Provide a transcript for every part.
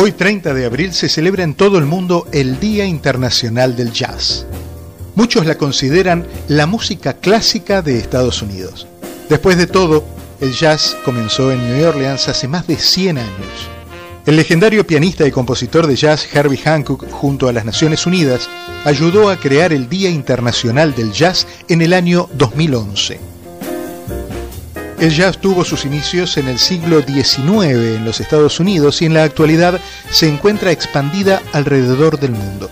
Hoy 30 de abril se celebra en todo el mundo el Día Internacional del Jazz. Muchos la consideran la música clásica de Estados Unidos. Después de todo, el jazz comenzó en New Orleans hace más de 100 años. El legendario pianista y compositor de jazz Herbie Hancock, junto a las Naciones Unidas, ayudó a crear el Día Internacional del Jazz en el año 2011. El jazz tuvo sus inicios en el siglo XIX en los Estados Unidos y en la actualidad se encuentra expandida alrededor del mundo.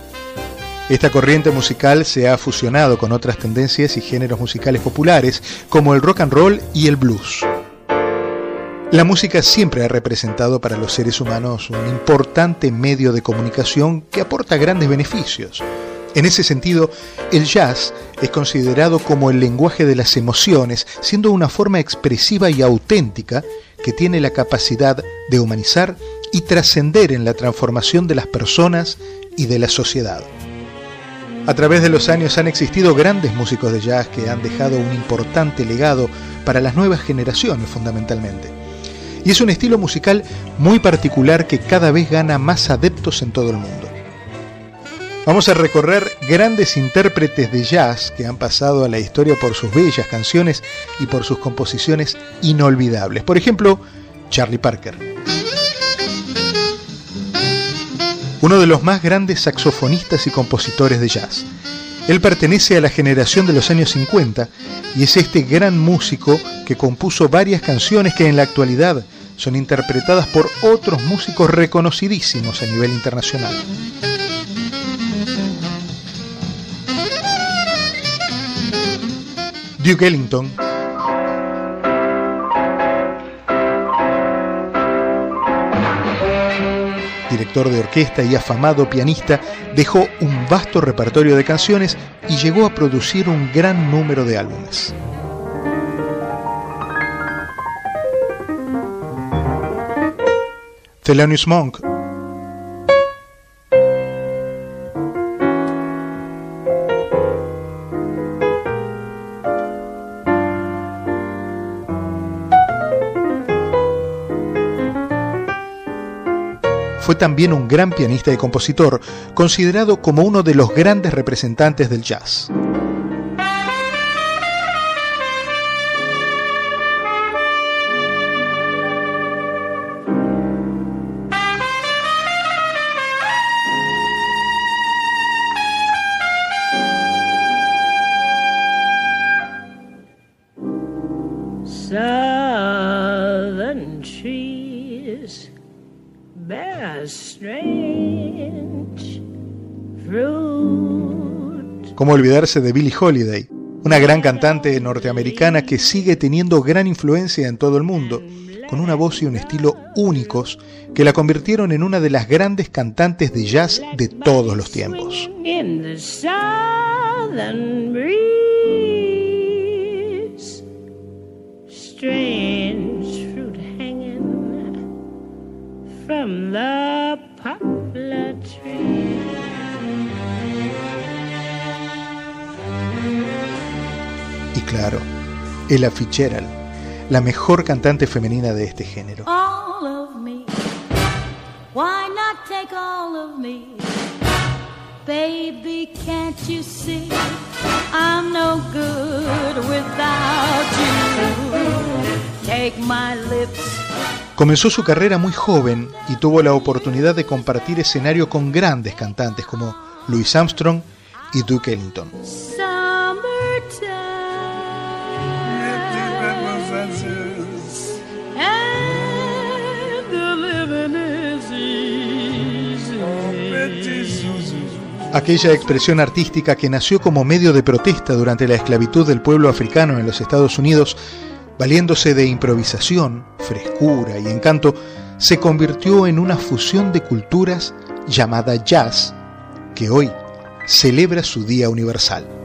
Esta corriente musical se ha fusionado con otras tendencias y géneros musicales populares como el rock and roll y el blues. La música siempre ha representado para los seres humanos un importante medio de comunicación que aporta grandes beneficios. En ese sentido, el jazz es considerado como el lenguaje de las emociones, siendo una forma expresiva y auténtica que tiene la capacidad de humanizar y trascender en la transformación de las personas y de la sociedad. A través de los años han existido grandes músicos de jazz que han dejado un importante legado para las nuevas generaciones fundamentalmente. Y es un estilo musical muy particular que cada vez gana más adeptos en todo el mundo. Vamos a recorrer grandes intérpretes de jazz que han pasado a la historia por sus bellas canciones y por sus composiciones inolvidables. Por ejemplo, Charlie Parker. Uno de los más grandes saxofonistas y compositores de jazz. Él pertenece a la generación de los años 50 y es este gran músico que compuso varias canciones que en la actualidad son interpretadas por otros músicos reconocidísimos a nivel internacional. Duke Ellington, director de orquesta y afamado pianista, dejó un vasto repertorio de canciones y llegó a producir un gran número de álbumes. Thelonious Monk Fue también un gran pianista y compositor, considerado como uno de los grandes representantes del jazz. ¿Cómo olvidarse de Billie Holiday? Una gran cantante norteamericana que sigue teniendo gran influencia en todo el mundo, con una voz y un estilo únicos que la convirtieron en una de las grandes cantantes de jazz de todos los tiempos. Claro, Ella Fitzgerald, la mejor cantante femenina de este género. Baby, can't you see I'm no good without you? Take my lips. Comenzó su carrera muy joven y tuvo la oportunidad de compartir escenario con grandes cantantes como Louis Armstrong y Duke Ellington. aquella expresión artística que nació como medio de protesta durante la esclavitud del pueblo africano en los Estados Unidos, valiéndose de improvisación, frescura y encanto, se convirtió en una fusión de culturas llamada jazz, que hoy celebra su Día Universal.